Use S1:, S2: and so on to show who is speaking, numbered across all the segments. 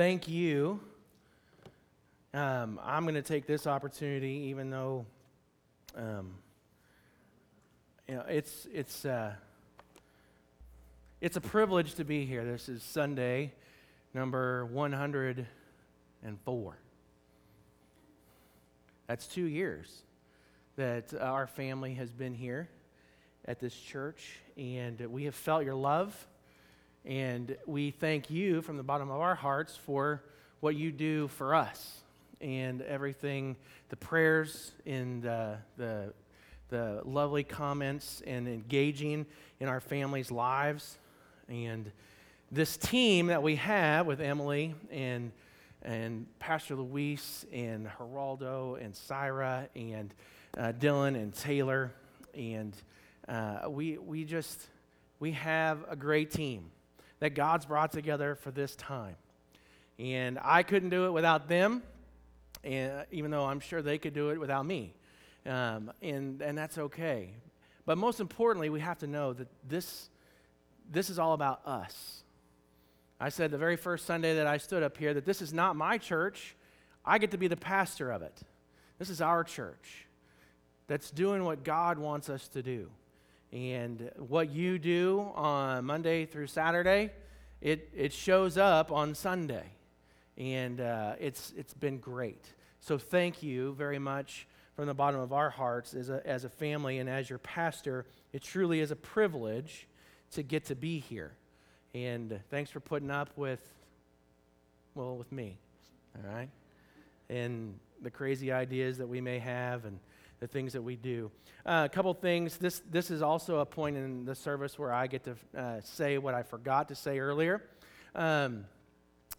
S1: thank you. Um, I'm going to take this opportunity, even though um, you know, it's, it's, uh, it's a privilege to be here. This is Sunday, number 104. That's two years that our family has been here at this church, and we have felt your love. And we thank you from the bottom of our hearts for what you do for us and everything the prayers and uh, the, the lovely comments and engaging in our families' lives. And this team that we have with Emily and, and Pastor Luis and Geraldo and Syra and uh, Dylan and Taylor. And uh, we, we just, we have a great team that God's brought together for this time. And I couldn't do it without them, and even though I'm sure they could do it without me. Um, and, and that's okay. But most importantly, we have to know that this, this is all about us. I said the very first Sunday that I stood up here that this is not my church. I get to be the pastor of it. This is our church that's doing what God wants us to do. And what you do on Monday through Saturday, it, it shows up on Sunday. And uh, it's, it's been great. So thank you very much from the bottom of our hearts as a, as a family and as your pastor. It truly is a privilege to get to be here. And thanks for putting up with, well, with me, all right? And the crazy ideas that we may have and the things that we do. Uh, a couple things. This, this is also a point in the service where I get to uh, say what I forgot to say earlier. Um,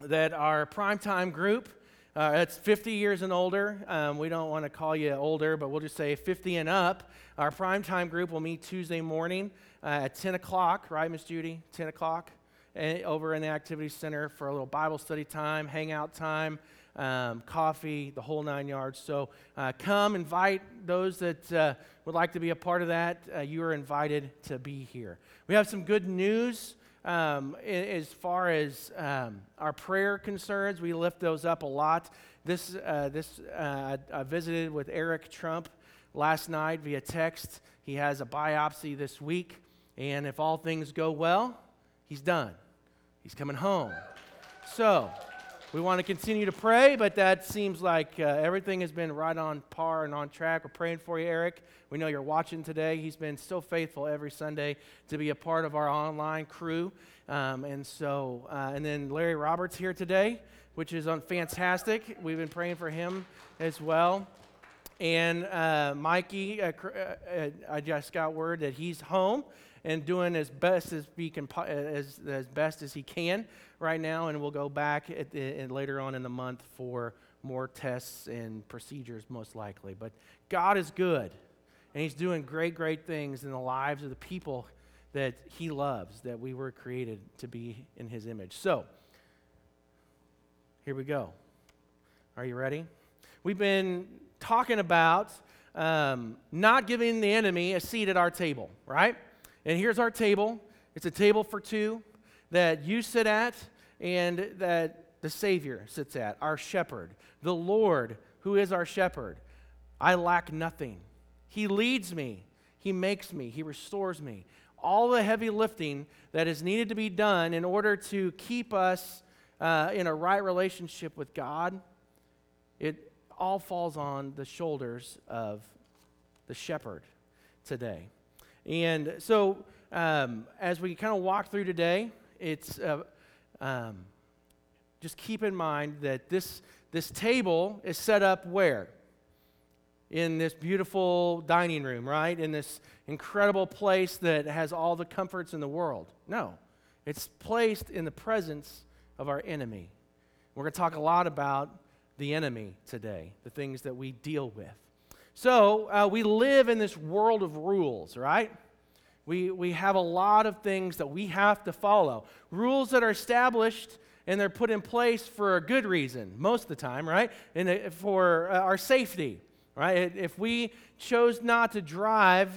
S1: that our primetime group, uh, it's 50 years and older. Um, we don't want to call you older, but we'll just say 50 and up. Our primetime group will meet Tuesday morning uh, at 10 o'clock, right, Miss Judy? 10 o'clock eh, over in the Activity Center for a little Bible study time, hangout time um, coffee, the whole nine yards. So uh, come, invite those that uh, would like to be a part of that. Uh, you are invited to be here. We have some good news. Um, as far as um, our prayer concerns, we lift those up a lot. This, uh, this uh, I visited with Eric Trump last night via text. He has a biopsy this week, and if all things go well, he's done. He's coming home. So, we want to continue to pray, but that seems like uh, everything has been right on par and on track. We're praying for you, Eric. We know you're watching today. He's been so faithful every Sunday to be a part of our online crew. Um, and so, uh, and then Larry Roberts here today, which is on fantastic. We've been praying for him as well. And uh, Mikey, uh, uh, I just got word that he's home and doing as best as, he can, as, as best as he can right now, and we'll go back at the, later on in the month for more tests and procedures, most likely. But God is good, and He's doing great, great things in the lives of the people that He loves, that we were created to be in His image. So, here we go. Are you ready? We've been talking about um, not giving the enemy a seat at our table, right? And here's our table. It's a table for two that you sit at and that the Savior sits at, our shepherd, the Lord who is our shepherd. I lack nothing. He leads me, He makes me, He restores me. All the heavy lifting that is needed to be done in order to keep us uh, in a right relationship with God, it all falls on the shoulders of the shepherd today. And so, um, as we kind of walk through today, it's uh, um, just keep in mind that this, this table is set up where? In this beautiful dining room, right? In this incredible place that has all the comforts in the world. No, it's placed in the presence of our enemy. We're going to talk a lot about the enemy today, the things that we deal with. So uh, we live in this world of rules, right? We, we have a lot of things that we have to follow. Rules that are established and they're put in place for a good reason, most of the time, right? And uh, for uh, our safety, right? If we chose not to drive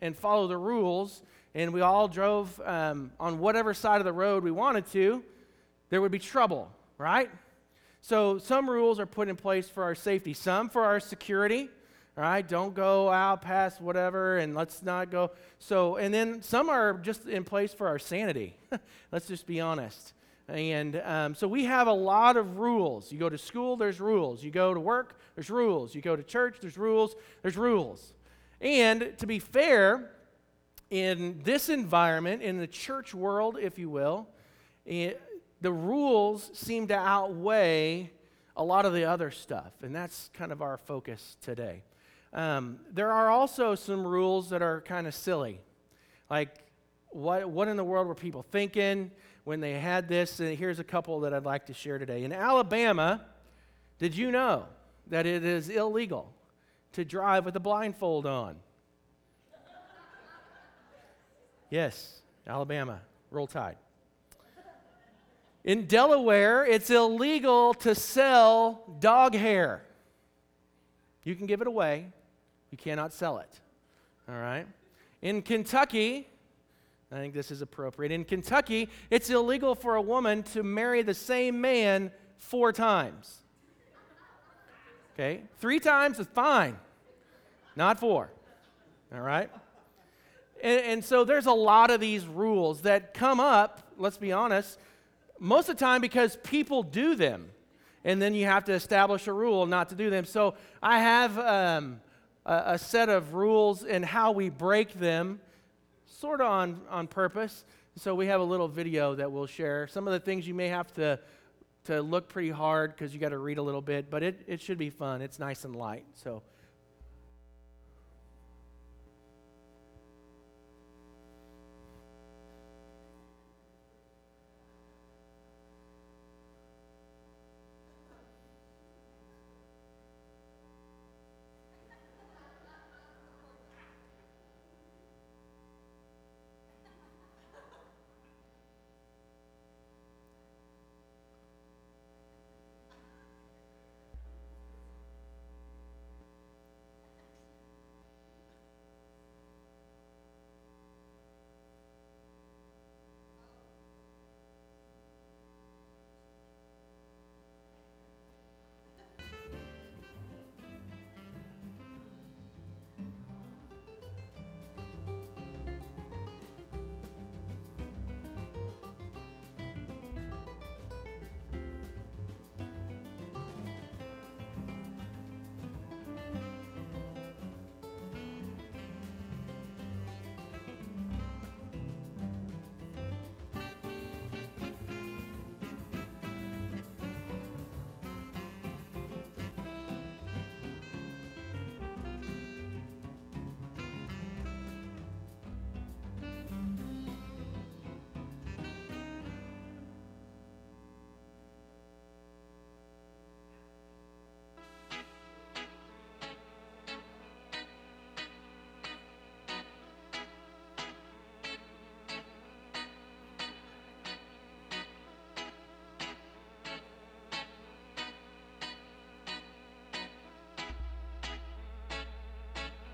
S1: and follow the rules and we all drove um, on whatever side of the road we wanted to, there would be trouble, right? So some rules are put in place for our safety, some for our security. All right, don't go out past whatever, and let's not go. So, and then some are just in place for our sanity. let's just be honest. And um, so we have a lot of rules. You go to school, there's rules. You go to work, there's rules. You go to church, there's rules. There's rules. And to be fair, in this environment, in the church world, if you will, it, the rules seem to outweigh a lot of the other stuff. And that's kind of our focus today. Um, there are also some rules that are kind of silly. Like, what, what in the world were people thinking when they had this? And here's a couple that I'd like to share today. In Alabama, did you know that it is illegal to drive with a blindfold on? yes, Alabama, roll tide. In Delaware, it's illegal to sell dog hair. You can give it away, you cannot sell it. All right? In Kentucky, I think this is appropriate. In Kentucky, it's illegal for a woman to marry the same man four times. Okay? Three times is fine, not four. All right? And, and, so there's a lot of these rules that come up, let's be honest, most of the time because people do them. And then you have to establish a rule not to do them. So I have um, a, a set of rules and how we break them, sort of on, on purpose. So we have a little video that we'll share. Some of the things you may have to, to look pretty hard because you got to read a little bit, but it, it should be fun. It's nice and light. So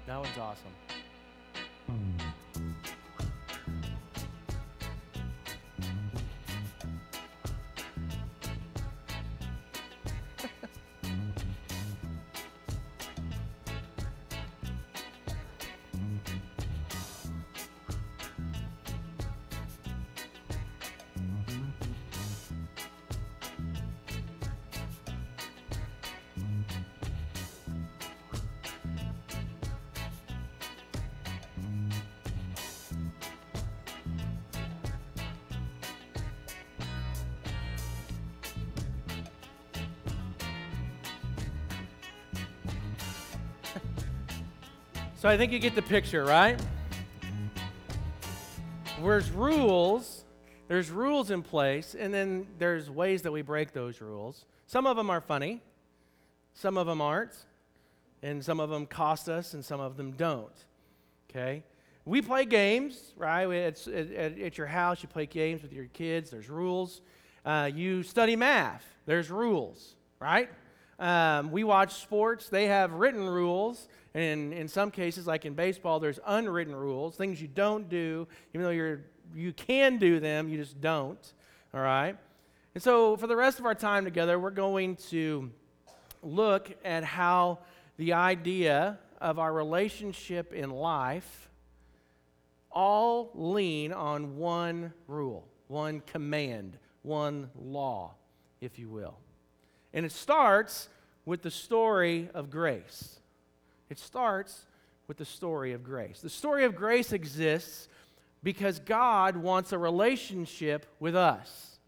S1: That one's awesome. So I think you get the picture, right? There's rules, there's rules in place, and then there's ways that we break those rules. Some of them are funny, some of them aren't, and some of them cost us, and some of them don't. Okay? We play games, right? It's, at, at, your house, you play games with your kids, there's rules. Uh, you study math, there's rules, right? Um, we watch sports, they have written rules. And in some cases, like in baseball, there's unwritten rules, things you don't do, even though you're, you can do them, you just don't. All right? And so, for the rest of our time together, we're going to look at how the idea of our relationship in life all lean on one rule, one command, one law, if you will. And it starts with the story of grace. It starts with the story of grace. The story of grace exists because God wants a relationship with us.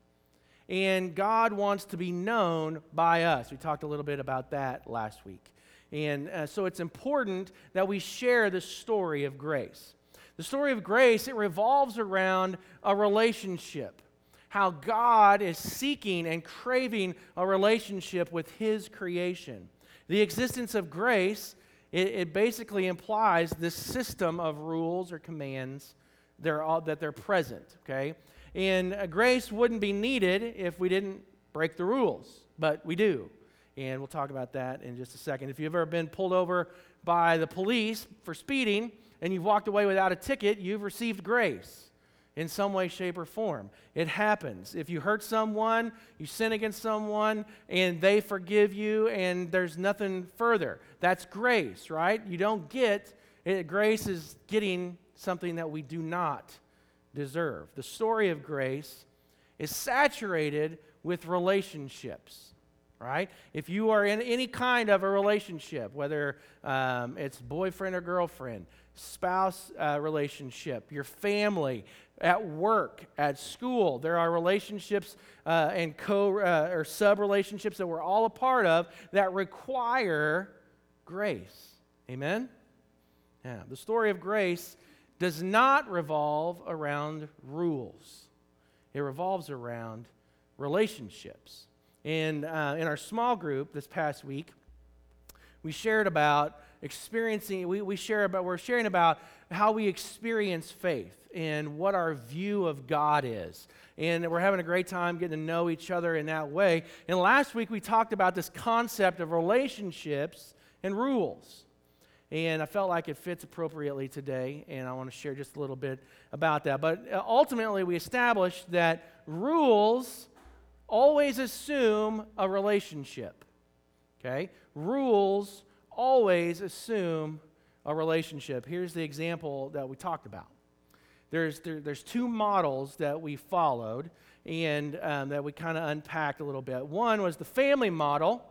S1: And God wants to be known by us. We talked a little bit about that last week. And uh, so it's important that we share the story of grace. The story of grace, it revolves around a relationship. How God is seeking and craving a relationship with His creation. The existence of grace, it, it basically implies this system of rules or commands they're all, that they're present, okay? And uh, grace wouldn't be needed if we didn't break the rules, but we do. And we'll talk about that in just a second. If you've ever been pulled over by the police for speeding and you've walked away without a ticket, you've received grace in some way, shape, or form. It happens. If you hurt someone, you sin against someone, and they forgive you, and there's nothing further. That's grace, right? You don't get it, grace is getting something that we do not deserve. The story of grace is saturated with relationships right? If you are in any kind of a relationship, whether um, it's boyfriend or girlfriend, spouse uh, relationship, your family, at work, at school, there are relationships uh, and co uh, or sub relationships that we're all a part of that require grace. Amen? Yeah, the story of grace does not revolve around rules, it revolves around relationships. And uh, in our small group this past week, we shared about experiencing, we, we share about, we're sharing about how we experience faith and what our view of God is. And we're having a great time getting to know each other in that way. And last week we talked about this concept of relationships and rules. And I felt like it fits appropriately today, and I want to share just a little bit about that. But uh, ultimately, we established that rules always assume a relationship. Okay? Rules always assume a relationship. Here's the example that we talked about. There's, there, there's two models that we followed and um, that we kind of unpacked a little bit. One was the family model,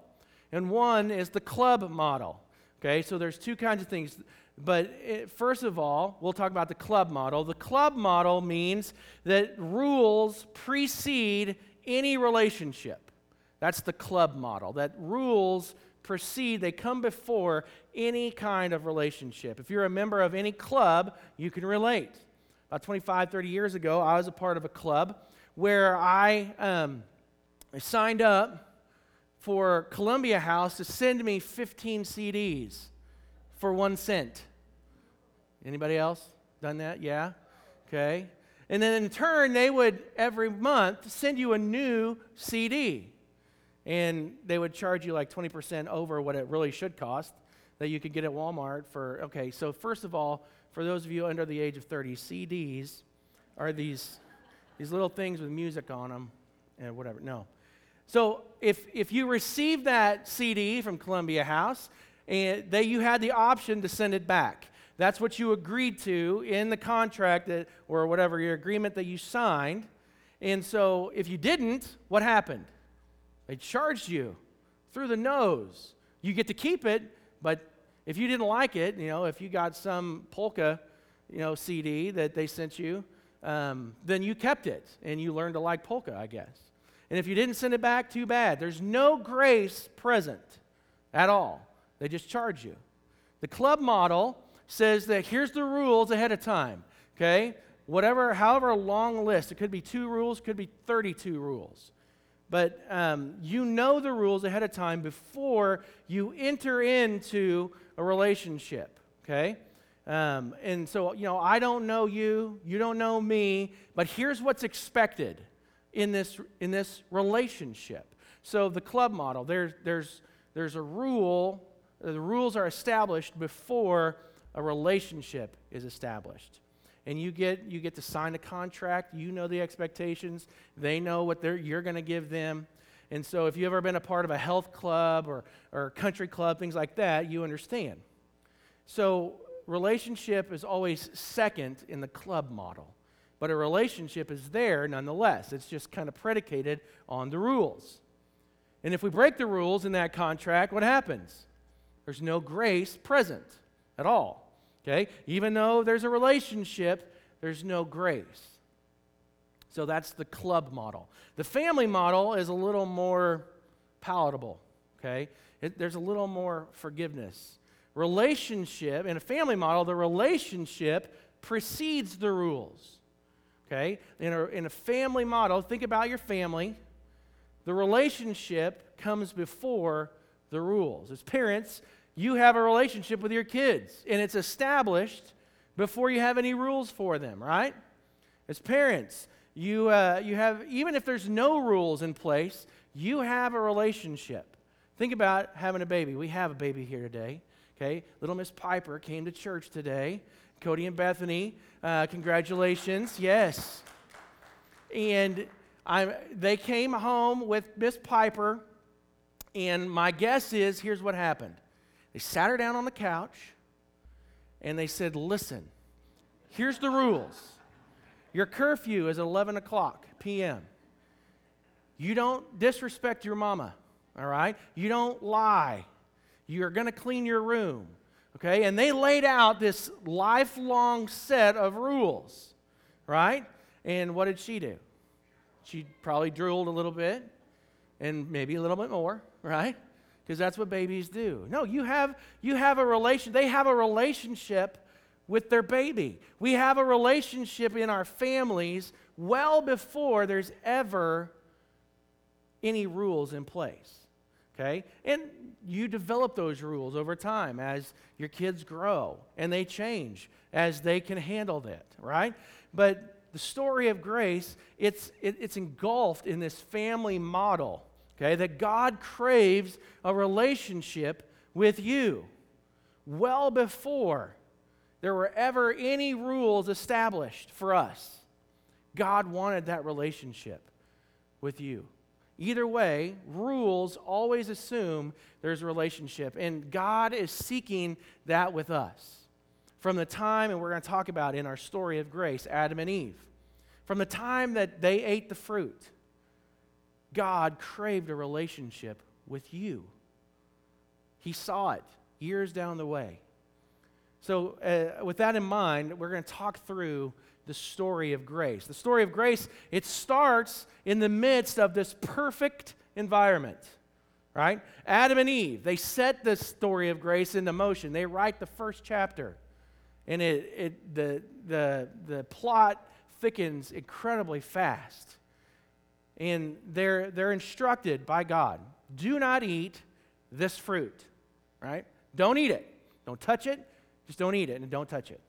S1: and one is the club model. Okay, so there's two kinds of things. But it, first of all, we'll talk about the club model. The club model means that rules precede any relationship. That's the club model, that rules precede, they come before any kind of relationship. If you're a member of any club, you can relate. About 25, 30 years ago, I was a part of a club where I, um, I signed up for Columbia House to send me 15 CDs for one cent. Anybody else done that? Yeah? Okay. And then in turn, they would every month send you a new CD. And they would charge you like 20% over what it really should cost that you could get at Walmart for. Okay, so first of all, for those of you under the age of 30, CDs are these, these little things with music on them and whatever. No. So if, if you received that CD from Columbia House, and they, you had the option to send it back. That's what you agreed to in the contract that, or whatever your agreement that you signed. And so if you didn't, what happened? They charged you through the nose. You get to keep it, but if you didn't like it, you know, if you got some polka, you know, CD that they sent you, um, then you kept it and you learned to like polka, I guess. And if you didn't send it back, too bad. There's no grace present at all. They just charge you. The club model says that here's the rules ahead of time, okay? Whatever, however long list, it could be two rules, could be 32 rules. But um, you know the rules ahead of time before you enter into a relationship, okay? Um, and so, you know, I don't know you, you don't know me, but here's what's expected in this, in this relationship. So, the club model, there's, there's, there's a rule, the rules are established before a relationship is established. And you get you get to sign a contract. You know the expectations. They know what they're, you're going to give them. And so, if you've ever been a part of a health club or or country club, things like that, you understand. So, relationship is always second in the club model, but a relationship is there nonetheless. It's just kind of predicated on the rules. And if we break the rules in that contract, what happens? There's no grace present at all. Okay? Even though there's a relationship, there's no grace. So that's the club model. The family model is a little more palatable. Okay? It, there's a little more forgiveness. Relationship, in a family model, the relationship precedes the rules. Okay? In a, in a family model, think about your family. The relationship comes before the rules. As parents, you have a relationship with your kids, and it's established before you have any rules for them, right? As parents, you, uh, you have, even if there's no rules in place, you have a relationship. Think about having a baby. We have a baby here today, okay? Little Miss Piper came to church today. Cody and Bethany, uh, congratulations. Yes. And I'm, they came home with Miss Piper, and my guess is here's what happened they sat her down on the couch and they said, Listen, here's the rules. Your curfew is 11 o'clock p.m. You don't disrespect your mama, all right? You don't lie. You're going to clean your room, okay? And they laid out this lifelong set of rules, right? And what did she do? She probably drooled a little bit and maybe a little bit more, right? Because that's what babies do. No, you have you have a relation they have a relationship with their baby. We have a relationship in our families well before there's ever any rules in place. Okay? And you develop those rules over time as your kids grow and they change as they can handle that, right? But the story of grace, it's, it, it's engulfed in this family model okay, that God craves a relationship with you well before there were ever any rules established for us. God wanted that relationship with you. Either way, rules always assume there's a relationship, and God is seeking that with us. From the time, and we're going to talk about in our story of grace, Adam and Eve, from the time that they ate the fruit, God craved a relationship with you. He saw it years down the way. So, uh, with that in mind, we're going to talk through the story of grace. The story of grace, it starts in the midst of this perfect environment, right? Adam and Eve, they set this story of grace into motion. They write the first chapter, and it, it, the, the, the plot thickens incredibly fast and they're, they're instructed by God do not eat this fruit, right? Don't eat it. Don't touch it. Just don't eat it and don't touch it.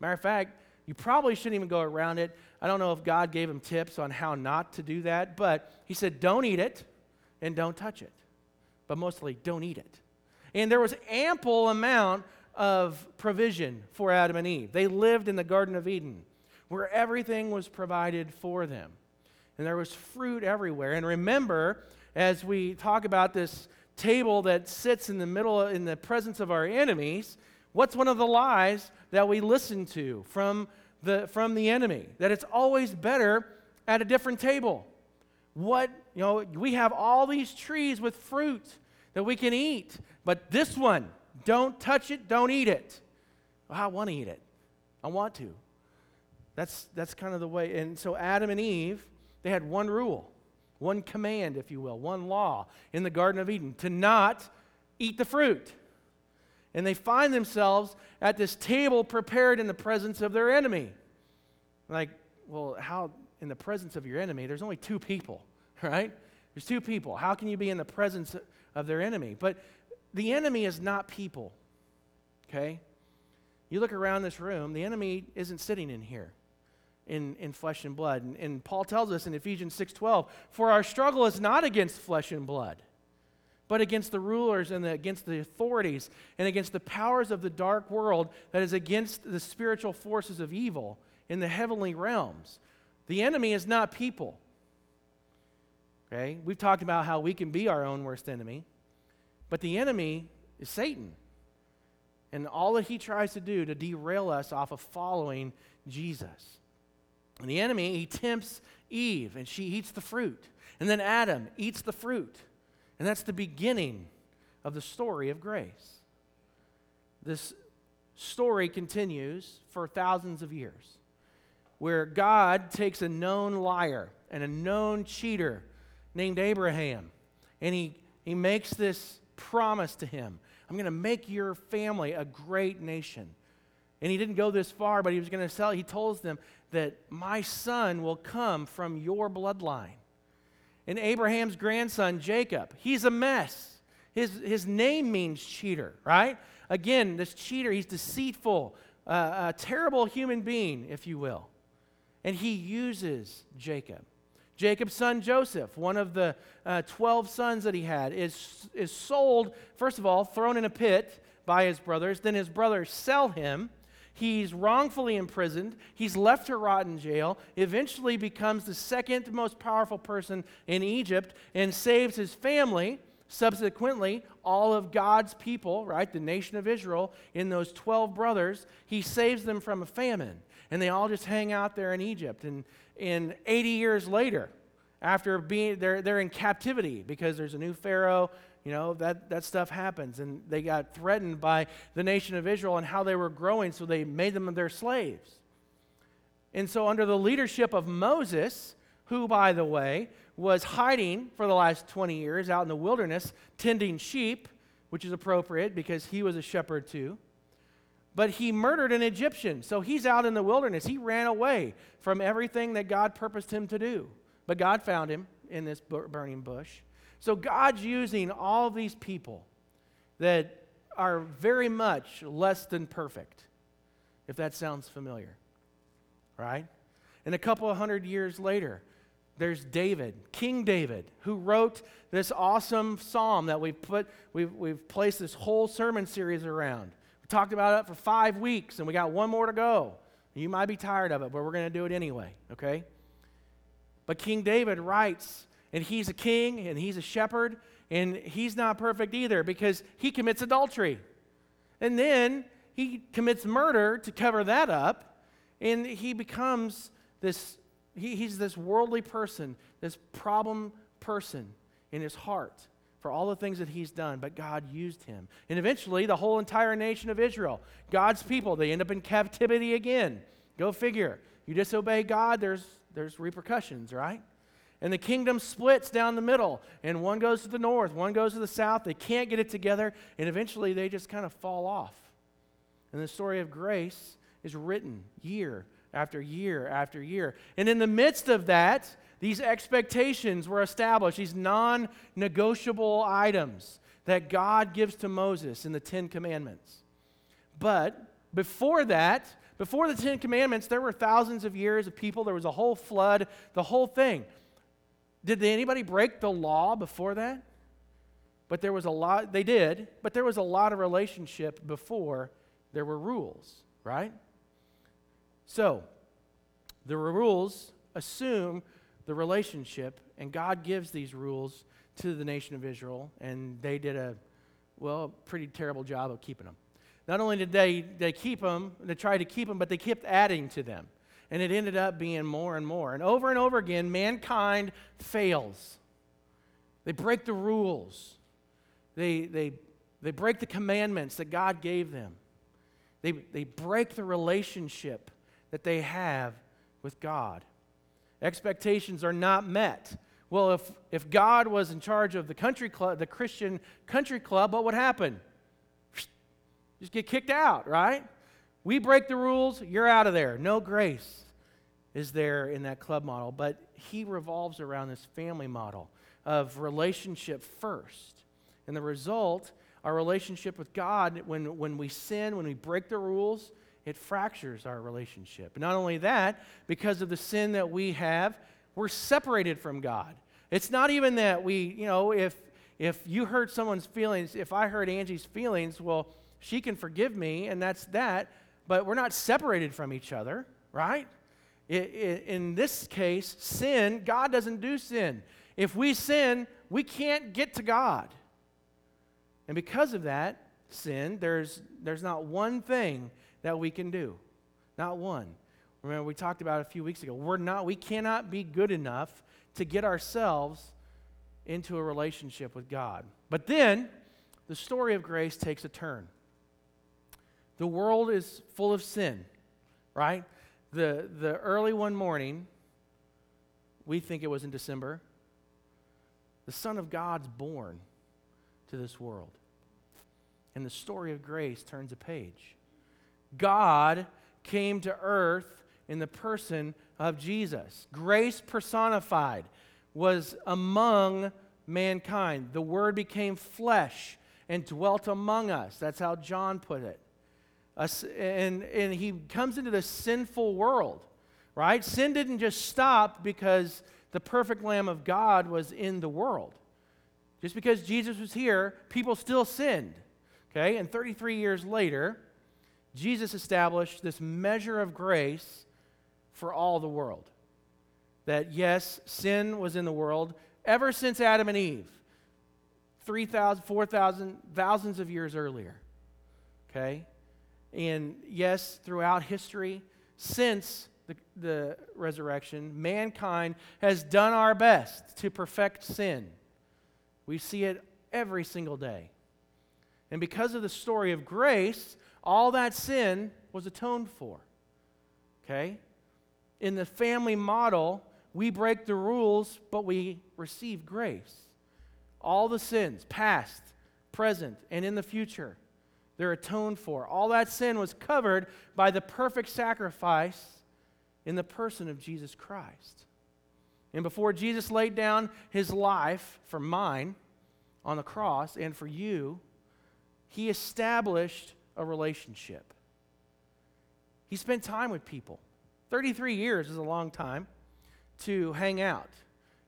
S1: Matter of fact, you probably shouldn't even go around it. I don't know if God gave him tips on how not to do that, but he said, don't eat it and don't touch it. But mostly, don't eat it. And there was ample amount of provision for Adam and Eve. They lived in the Garden of Eden where everything was provided for them and there was fruit everywhere. And remember, as we talk about this table that sits in the middle, in the presence of our enemies, what's one of the lies that we listen to from the, from the enemy? That it's always better at a different table. What, you know, we have all these trees with fruit that we can eat, but this one, don't touch it, don't eat it. Well, I want to eat it. I want to. That's, that's kind of the way. And so Adam and Eve, they had one rule, one command, if you will, one law in the Garden of Eden to not eat the fruit. And they find themselves at this table prepared in the presence of their enemy. Like, well, how in the presence of your enemy? There's only two people, right? There's two people. How can you be in the presence of their enemy? But the enemy is not people, okay? You look around this room, the enemy isn't sitting in here in, in flesh and blood. And, and Paul tells us in Ephesians 6:12, "For our struggle is not against flesh and blood, but against the rulers and the, against the authorities and against the powers of the dark world that is against the spiritual forces of evil in the heavenly realms. The enemy is not people. Okay? We've talked about how we can be our own worst enemy, but the enemy is Satan. And all that he tries to do to derail us off of following Jesus. And the enemy, he tempts Eve, and she eats the fruit. And then Adam eats the fruit. And that's the beginning of the story of grace. This story continues for thousands of years, where God takes a known liar and a known cheater named Abraham, and he, he makes this promise to him I'm going to make your family a great nation. And he didn't go this far, but he was going to tell, he told them that my son will come from your bloodline. And Abraham's grandson, Jacob, he's a mess. His, his name means cheater, right? Again, this cheater, he's deceitful, uh, a terrible human being, if you will. And he uses Jacob. Jacob's son Joseph, one of the uh, 12 sons that he had, is, is sold, first of all, thrown in a pit by his brothers. Then his brothers sell him. He's wrongfully imprisoned. He's left to rot in jail. Eventually becomes the second most powerful person in Egypt and saves his family. Subsequently, all of God's people, right, the nation of Israel, in those 12 brothers, he saves them from a famine. And they all just hang out there in Egypt. And in 80 years later, after being, they're, they're in captivity because there's a new Pharaoh, you know, that, that stuff happens. And they got threatened by the nation of Israel and how they were growing, so they made them their slaves. And so, under the leadership of Moses, who, by the way, was hiding for the last 20 years out in the wilderness, tending sheep, which is appropriate because he was a shepherd too but he murdered an Egyptian. So he's out in the wilderness. He ran away from everything that God purposed him to do. But God found him in this burning bush. So God's using all these people that are very much less than perfect, if that sounds familiar. Right? And a couple of hundred years later, there's David, King David, who wrote this awesome psalm that we've put, we've, we've placed this whole sermon series around We talked about it for five weeks, and we got one more to go. You might be tired of it, but we're going to do it anyway, okay? But King David writes, and he's a king, and he's a shepherd, and he's not perfect either because he commits adultery. And then he commits murder to cover that up, and he becomes this, he, he's this worldly person, this problem person in his heart for all the things that he's done, but God used him. And eventually, the whole entire nation of Israel, God's people, they end up in captivity again. Go figure. You disobey God, there's, there's repercussions, right? And the kingdom splits down the middle, and one goes to the north, one goes to the south. They can't get it together, and eventually they just kind of fall off. And the story of grace is written year after year after year. And in the midst of that, these expectations were established, these non negotiable items that God gives to Moses in the Ten Commandments. But before that, before the Ten Commandments, there were thousands of years of people, there was a whole flood, the whole thing. Did anybody break the law before that? But there was a lot, they did, but there was a lot of relationship before there were rules, right? So, the rules assume the relationship, and God gives these rules to the nation of Israel, and they did a, well, pretty terrible job of keeping them. Not only did they, they keep them, they tried to keep them, but they kept adding to them. And it ended up being more and more. And over and over again, mankind fails. They break the rules. They, they, they break the commandments that God gave them. They, they break the relationship that they have with God. Expectations are not met. Well, if, if God was in charge of the country club, the Christian country club, what would happen? Just get kicked out, right? We break the rules, you're out of there. No grace is there in that club model, but he revolves around this family model of relationship first. And the result, our relationship with God, when, when we sin, when we break the rules, it fractures our relationship. Not only that, because of the sin that we have, we're separated from God. It's not even that we, you know, if if you hurt someone's feelings, if I hurt Angie's feelings, well, she can forgive me and that's that, but we're not separated from each other, right? in this case, sin, God doesn't do sin. If we sin, we can't get to God. And because of that sin, there's, there's not one thing that we can do. Not one. Remember, we talked about a few weeks ago. We're not, we cannot be good enough to get ourselves into a relationship with God. But then the story of grace takes a turn. The world is full of sin, right? The, the early one morning, we think it was in December, the Son of God's born to this world. And the story of grace turns a page. God came to earth in the person of Jesus. Grace personified was among mankind. The Word became flesh and dwelt among us. That's how John put it. And, and he comes into this sinful world, right? Sin didn't just stop because the perfect Lamb of God was in the world. Just because Jesus was here, people still sinned. Okay? And 33 years later, Jesus established this measure of grace for all the world. That yes, sin was in the world ever since Adam and Eve, 3,000, 4,000, thousands of years earlier. Okay? And yes, throughout history, since the, the resurrection, mankind has done our best to perfect sin. We see it every single day. And because of the story of grace, all that sin was atoned for. Okay? In the family model, we break the rules, but we receive grace. All the sins, past, present, and in the future, they're atoned for. All that sin was covered by the perfect sacrifice in the person of Jesus Christ. And before Jesus laid down his life for mine on the cross and for you, he established a relationship. He spent time with people. 33 years is a long time to hang out.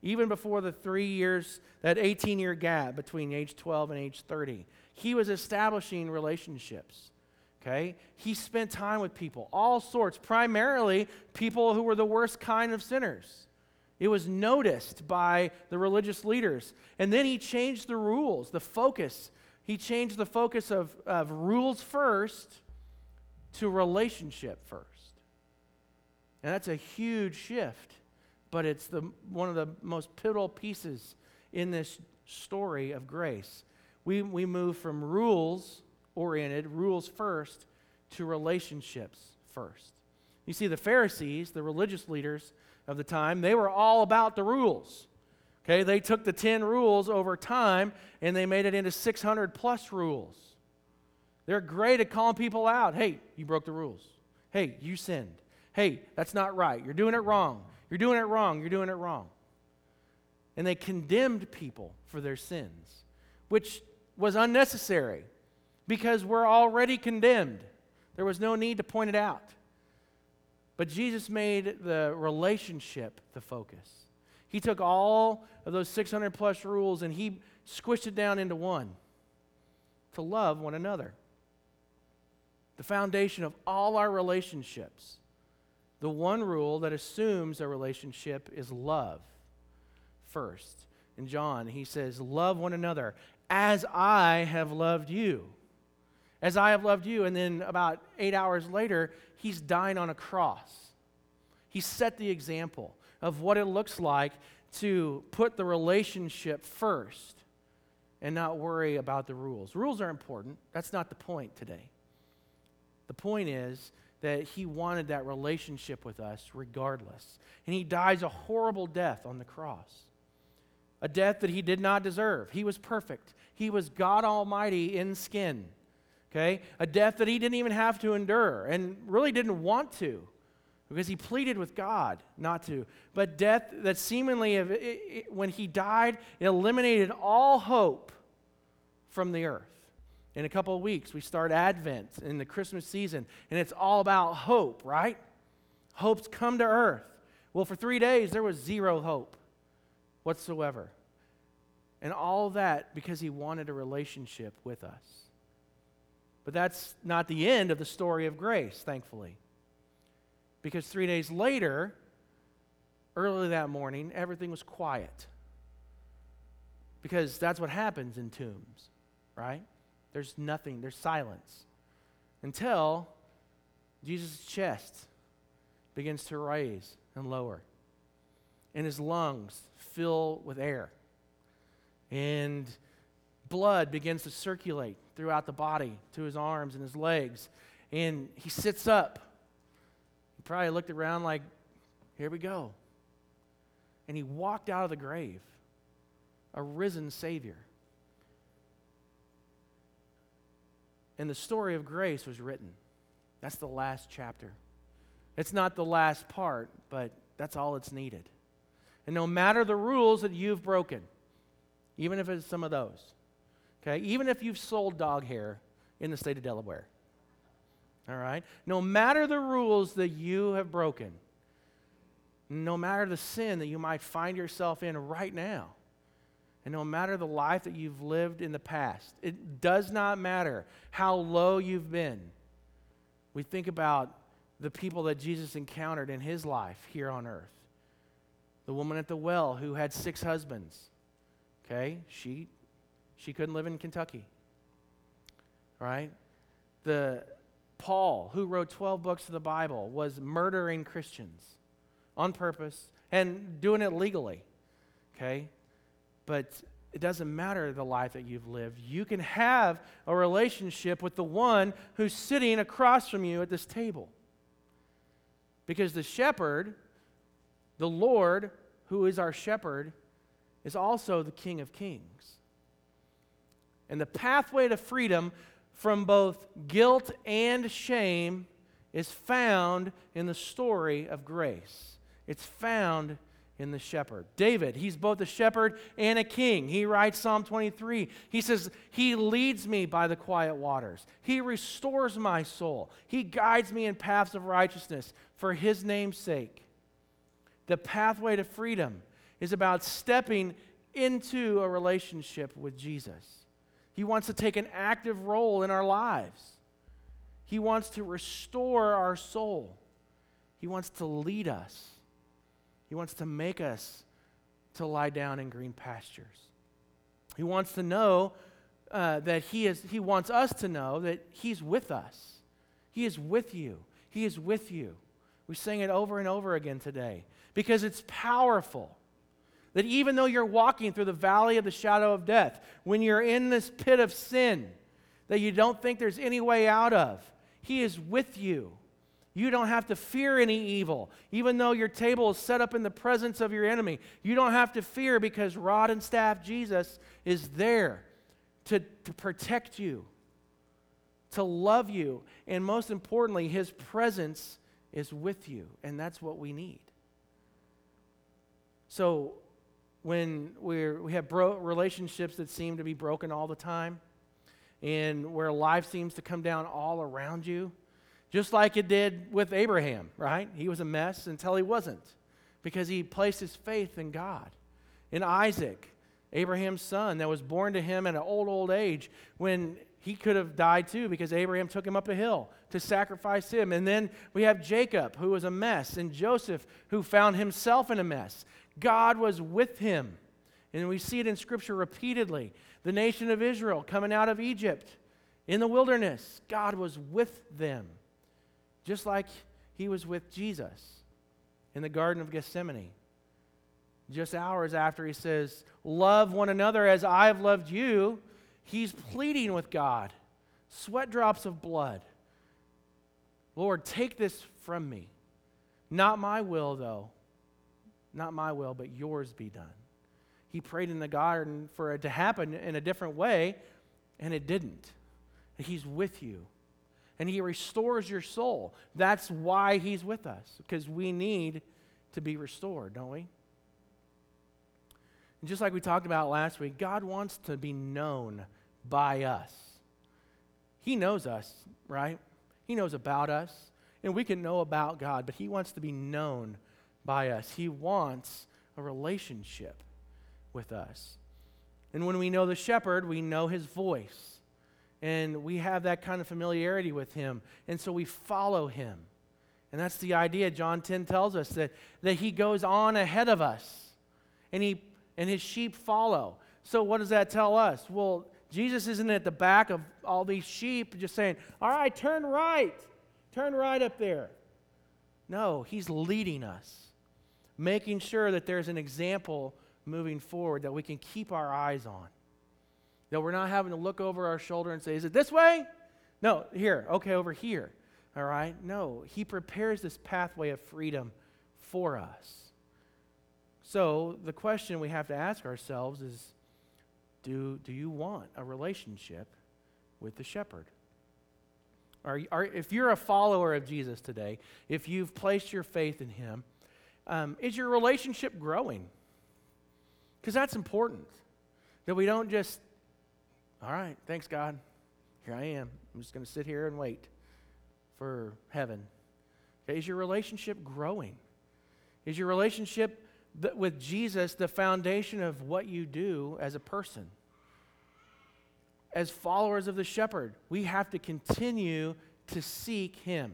S1: Even before the three years, that 18 year gap between age 12 and age 30, he was establishing relationships. Okay? He spent time with people, all sorts, primarily people who were the worst kind of sinners. It was noticed by the religious leaders. And then he changed the rules, the focus he changed the focus of, of rules first to relationship first. And that's a huge shift, but it's the, one of the most pivotal pieces in this story of grace. We, we move from rules oriented, rules first, to relationships first. You see, the Pharisees, the religious leaders of the time, they were all about the rules. Okay, they took the 10 rules over time and they made it into 600 plus rules. They're great at calling people out. Hey, you broke the rules. Hey, you sinned. Hey, that's not right. You're doing it wrong. You're doing it wrong. You're doing it wrong. And they condemned people for their sins, which was unnecessary because we're already condemned. There was no need to point it out. But Jesus made the relationship the focus. He took all of those 600 plus rules and he squished it down into one to love one another. The foundation of all our relationships. The one rule that assumes a relationship is love first. In John, he says, Love one another as I have loved you. As I have loved you. And then about eight hours later, he's dying on a cross. He set the example of what it looks like to put the relationship first and not worry about the rules. Rules are important. That's not the point today. The point is that he wanted that relationship with us regardless. And he dies a horrible death on the cross, a death that he did not deserve. He was perfect, he was God Almighty in skin. Okay? A death that he didn't even have to endure and really didn't want to because he pleaded with God not to. But death that seemingly, when he died, it eliminated all hope from the earth. In a couple of weeks, we start Advent in the Christmas season, and it's all about hope, right? Hope's come to earth. Well, for three days, there was zero hope whatsoever. And all that because he wanted a relationship with us. But that's not the end of the story of grace, thankfully. Because three days later, early that morning, everything was quiet. Because that's what happens in tombs, right? There's nothing, there's silence. Until Jesus' chest begins to raise and lower, and his lungs fill with air, and blood begins to circulate throughout the body to his arms and his legs, and he sits up. He probably looked around like, here we go. And he walked out of the grave, a risen Savior. And the story of grace was written. That's the last chapter. It's not the last part, but that's all it's needed. And no matter the rules that you've broken, even if it's some of those, okay, even if you've sold dog hair in the state of Delaware, all right, no matter the rules that you have broken, no matter the sin that you might find yourself in right now, and no matter the life that you've lived in the past, it does not matter how low you've been. We think about the people that Jesus encountered in his life here on earth. The woman at the well who had six husbands. Okay? She she couldn't live in Kentucky. Right? The Paul, who wrote 12 books of the Bible, was murdering Christians on purpose and doing it legally. Okay? But it doesn't matter the life that you've lived. You can have a relationship with the one who's sitting across from you at this table. Because the shepherd, the Lord, who is our shepherd, is also the King of Kings. And the pathway to freedom from both guilt and shame is found in the story of grace. It's found in the shepherd. David, he's both a shepherd and a king. He writes Psalm 23. He says, He leads me by the quiet waters. He restores my soul. He guides me in paths of righteousness for his name's sake. The pathway to freedom is about stepping into a relationship with Jesus. He wants to take an active role in our lives. He wants to restore our soul. He wants to lead us. He wants to make us to lie down in green pastures. He wants to know uh, that he, is, he wants us to know that He's with us. He is with you. He is with you. We sing it over and over again today because it's powerful. That even though you're walking through the valley of the shadow of death, when you're in this pit of sin that you don't think there's any way out of, He is with you. You don't have to fear any evil. Even though your table is set up in the presence of your enemy, you don't have to fear because rod and staff Jesus is there to, to protect you, to love you, and most importantly, his presence is with you, and that's what we need. So, when we're, we have bro- relationships that seem to be broken all the time, and where life seems to come down all around you, just like it did with Abraham, right? He was a mess until he wasn't because he placed his faith in God. In Isaac, Abraham's son that was born to him at an old, old age when he could have died too because Abraham took him up a hill to sacrifice him. And then we have Jacob, who was a mess, and Joseph, who found himself in a mess. God was with him. And we see it in Scripture repeatedly. The nation of Israel coming out of Egypt in the wilderness, God was with them just like he was with Jesus in the Garden of Gethsemane. Just hours after he says, Love one another as I have loved you, he's pleading with God. Sweat drops of blood. Lord, take this from me. Not my will, though. Not my will, but yours be done. He prayed in the garden for it to happen in a different way, and it didn't. He's with you and He restores your soul. That's why He's with us, because we need to be restored, don't we? And just like we talked about last week, God wants to be known by us. He knows us, right? He knows about us, and we can know about God, but He wants to be known by us. He wants a relationship with us. And when we know the shepherd, we know his voice and we have that kind of familiarity with him. And so we follow him. And that's the idea. John 10 tells us that, that he goes on ahead of us and, he, and his sheep follow. So, what does that tell us? Well, Jesus isn't at the back of all these sheep just saying, All right, turn right, turn right up there. No, he's leading us, making sure that there's an example moving forward that we can keep our eyes on. That we're not having to look over our shoulder and say, Is it this way? No, here, okay, over here. All right? No, he prepares this pathway of freedom for us. So the question we have to ask ourselves is do, do you want a relationship with the shepherd? Are, are, if you're a follower of Jesus today, if you've placed your faith in him, um, is your relationship growing? Because that's important. That we don't just, all right, thanks, God. Here I am. I'm just going to sit here and wait for heaven. Okay, is your relationship growing? Is your relationship th- with Jesus the foundation of what you do as a person? As followers of the shepherd, we have to continue to seek him.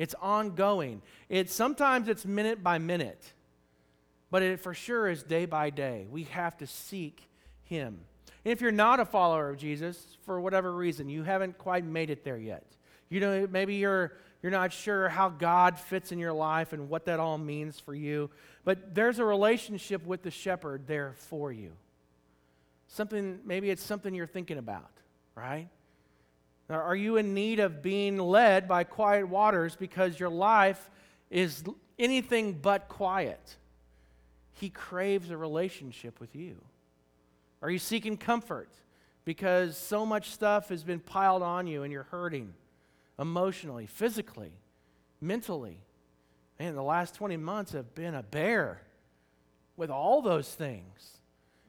S1: It's ongoing. It's sometimes it's minute by minute, but it for sure is day by day. We have to seek him. And if you're not a follower of Jesus, for whatever reason, you haven't quite made it there yet. You know, maybe you're you're not sure how God fits in your life and what that all means for you, but there's a relationship with the shepherd there for you. Something maybe it's something you're thinking about, right? Are you in need of being led by quiet waters because your life is anything but quiet? He craves a relationship with you. Are you seeking comfort because so much stuff has been piled on you and you're hurting? emotionally, physically, mentally. Man, the last 20 months have been a bear with all those things.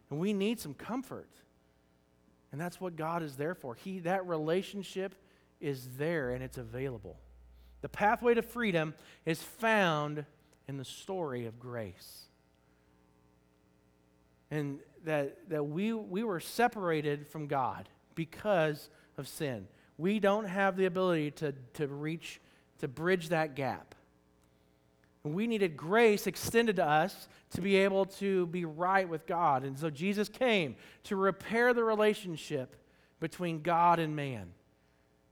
S1: And we need some comfort. And that's what God is there for. He that relationship is there and it's available. The pathway to freedom is found in the story of grace. And that, that we, we were separated from God because of sin we don't have the ability to, to reach, to bridge that gap. We needed grace extended to us to be able to be right with God. And so Jesus came to repair the relationship between God and man.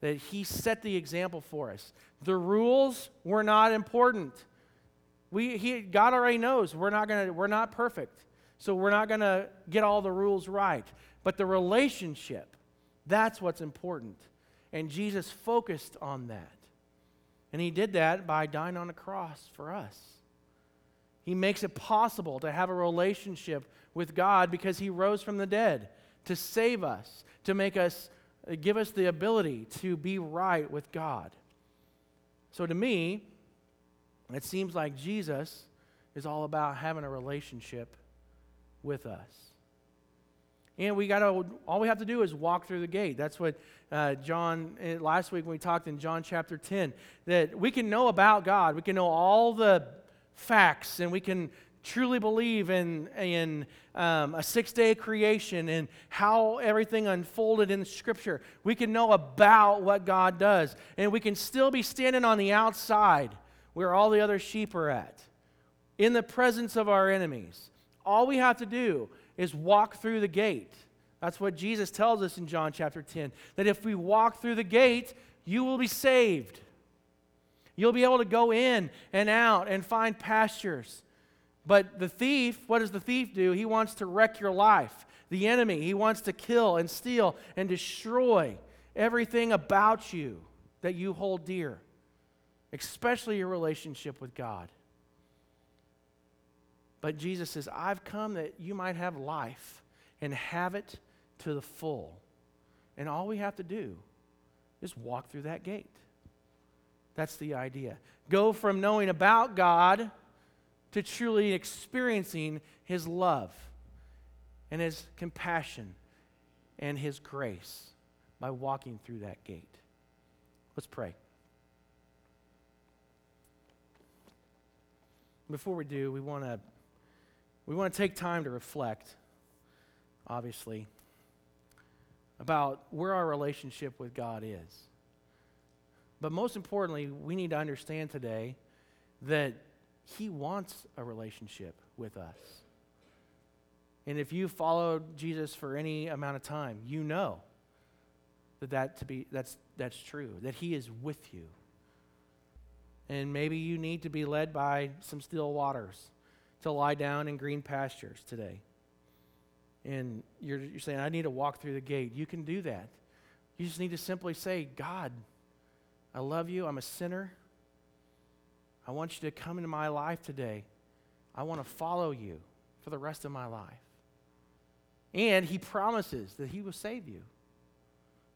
S1: That he set the example for us. The rules were not important. We, he, God already knows we're not, gonna, we're not perfect. So we're not going to get all the rules right. But the relationship, that's what's important. And Jesus focused on that. And he did that by dying on a cross for us. He makes it possible to have a relationship with God because he rose from the dead to save us, to make us, uh, give us the ability to be right with God. So to me, it seems like Jesus is all about having a relationship with us. And we got to, all we have to do is walk through the gate. That's what uh, John, eh, last week when we talked in John chapter 10, that we can know about God. We can know all the facts and we can truly believe in, in um, a six day creation and how everything unfolded in Scripture. We can know about what God does. And we can still be standing on the outside where all the other sheep are at, in the presence of our enemies. All we have to do is walk through the gate. That's what Jesus tells us in John chapter 10 that if we walk through the gate, you will be saved. You'll be able to go in and out and find pastures. But the thief, what does the thief do? He wants to wreck your life. The enemy, he wants to kill and steal and destroy everything about you that you hold dear, especially your relationship with God. But Jesus says, I've come that you might have life and have it to the full. And all we have to do is walk through that gate. That's the idea. Go from knowing about God to truly experiencing His love and His compassion and His grace by walking through that gate. Let's pray. Before we do, we want to we want to take time to reflect, obviously, about where our relationship with God is. But most importantly, we need to understand today that He wants a relationship with us. And if you followed Jesus for any amount of time, you know that, that to be, that's, that's true, that He is with you. And maybe you need to be led by some still waters to lie down in green pastures today. And you're, you're saying, I need to walk through the gate. You can do that. You just need to simply say, God, I love you. I'm a sinner. I want you to come into my life today. I want to follow you for the rest of my life. And he promises that he will save you.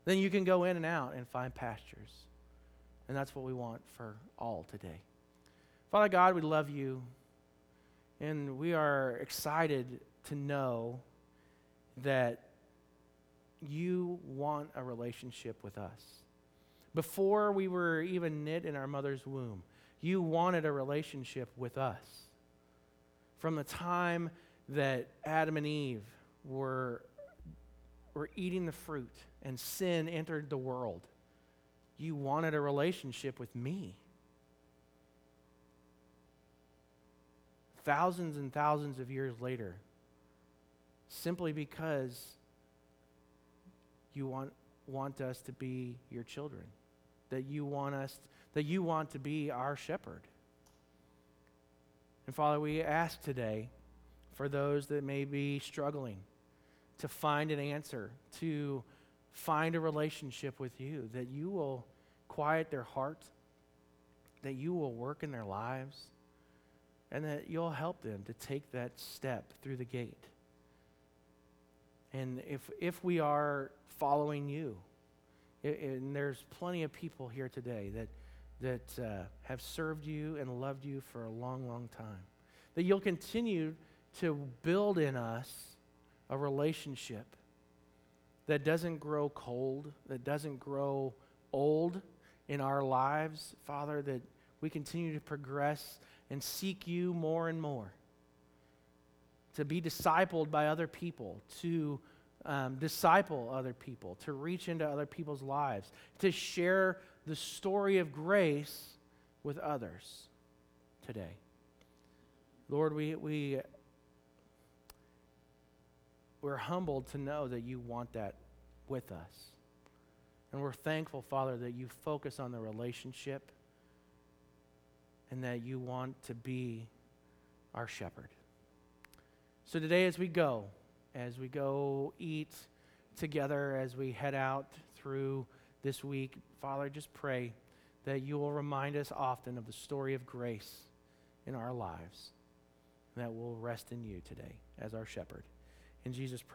S1: Then you can go in and out and find pastures. And that's what we want for all today. Father God, we love you. And we are excited to know that you want a relationship with us. Before we were even knit in our mother's womb, you wanted a relationship with us. From the time that Adam and Eve were, were eating the fruit and sin entered the world, you wanted a relationship with me. Thousands and thousands of years later, simply because you want, want us to be your children, that you want us, that you want to be our shepherd. And Father, we ask today for those that may be struggling to find an answer, to find a relationship with you, that you will quiet their heart, that you will work in their lives, and that you'll help them to take that step through the gate. And if, if we are following you, and there's plenty of people here today that, that uh, have served you and loved you for a long, long time, that you'll continue to build in us a relationship that doesn't grow cold, that doesn't grow old in our lives, Father, that we continue to progress and seek you more and more to be discipled by other people, to um, disciple other people, to reach into other people's lives, to share the story of grace with others today. Lord, we, we, we're humbled to know that you want that with us. And we're thankful, Father, that you focus on the relationship and that you want to be our shepherd. So today, as we go, as we go eat together, as we head out through this week, Father, just pray that you will remind us often of the story of grace in our lives, that we'll rest in you today as our shepherd. In Jesus'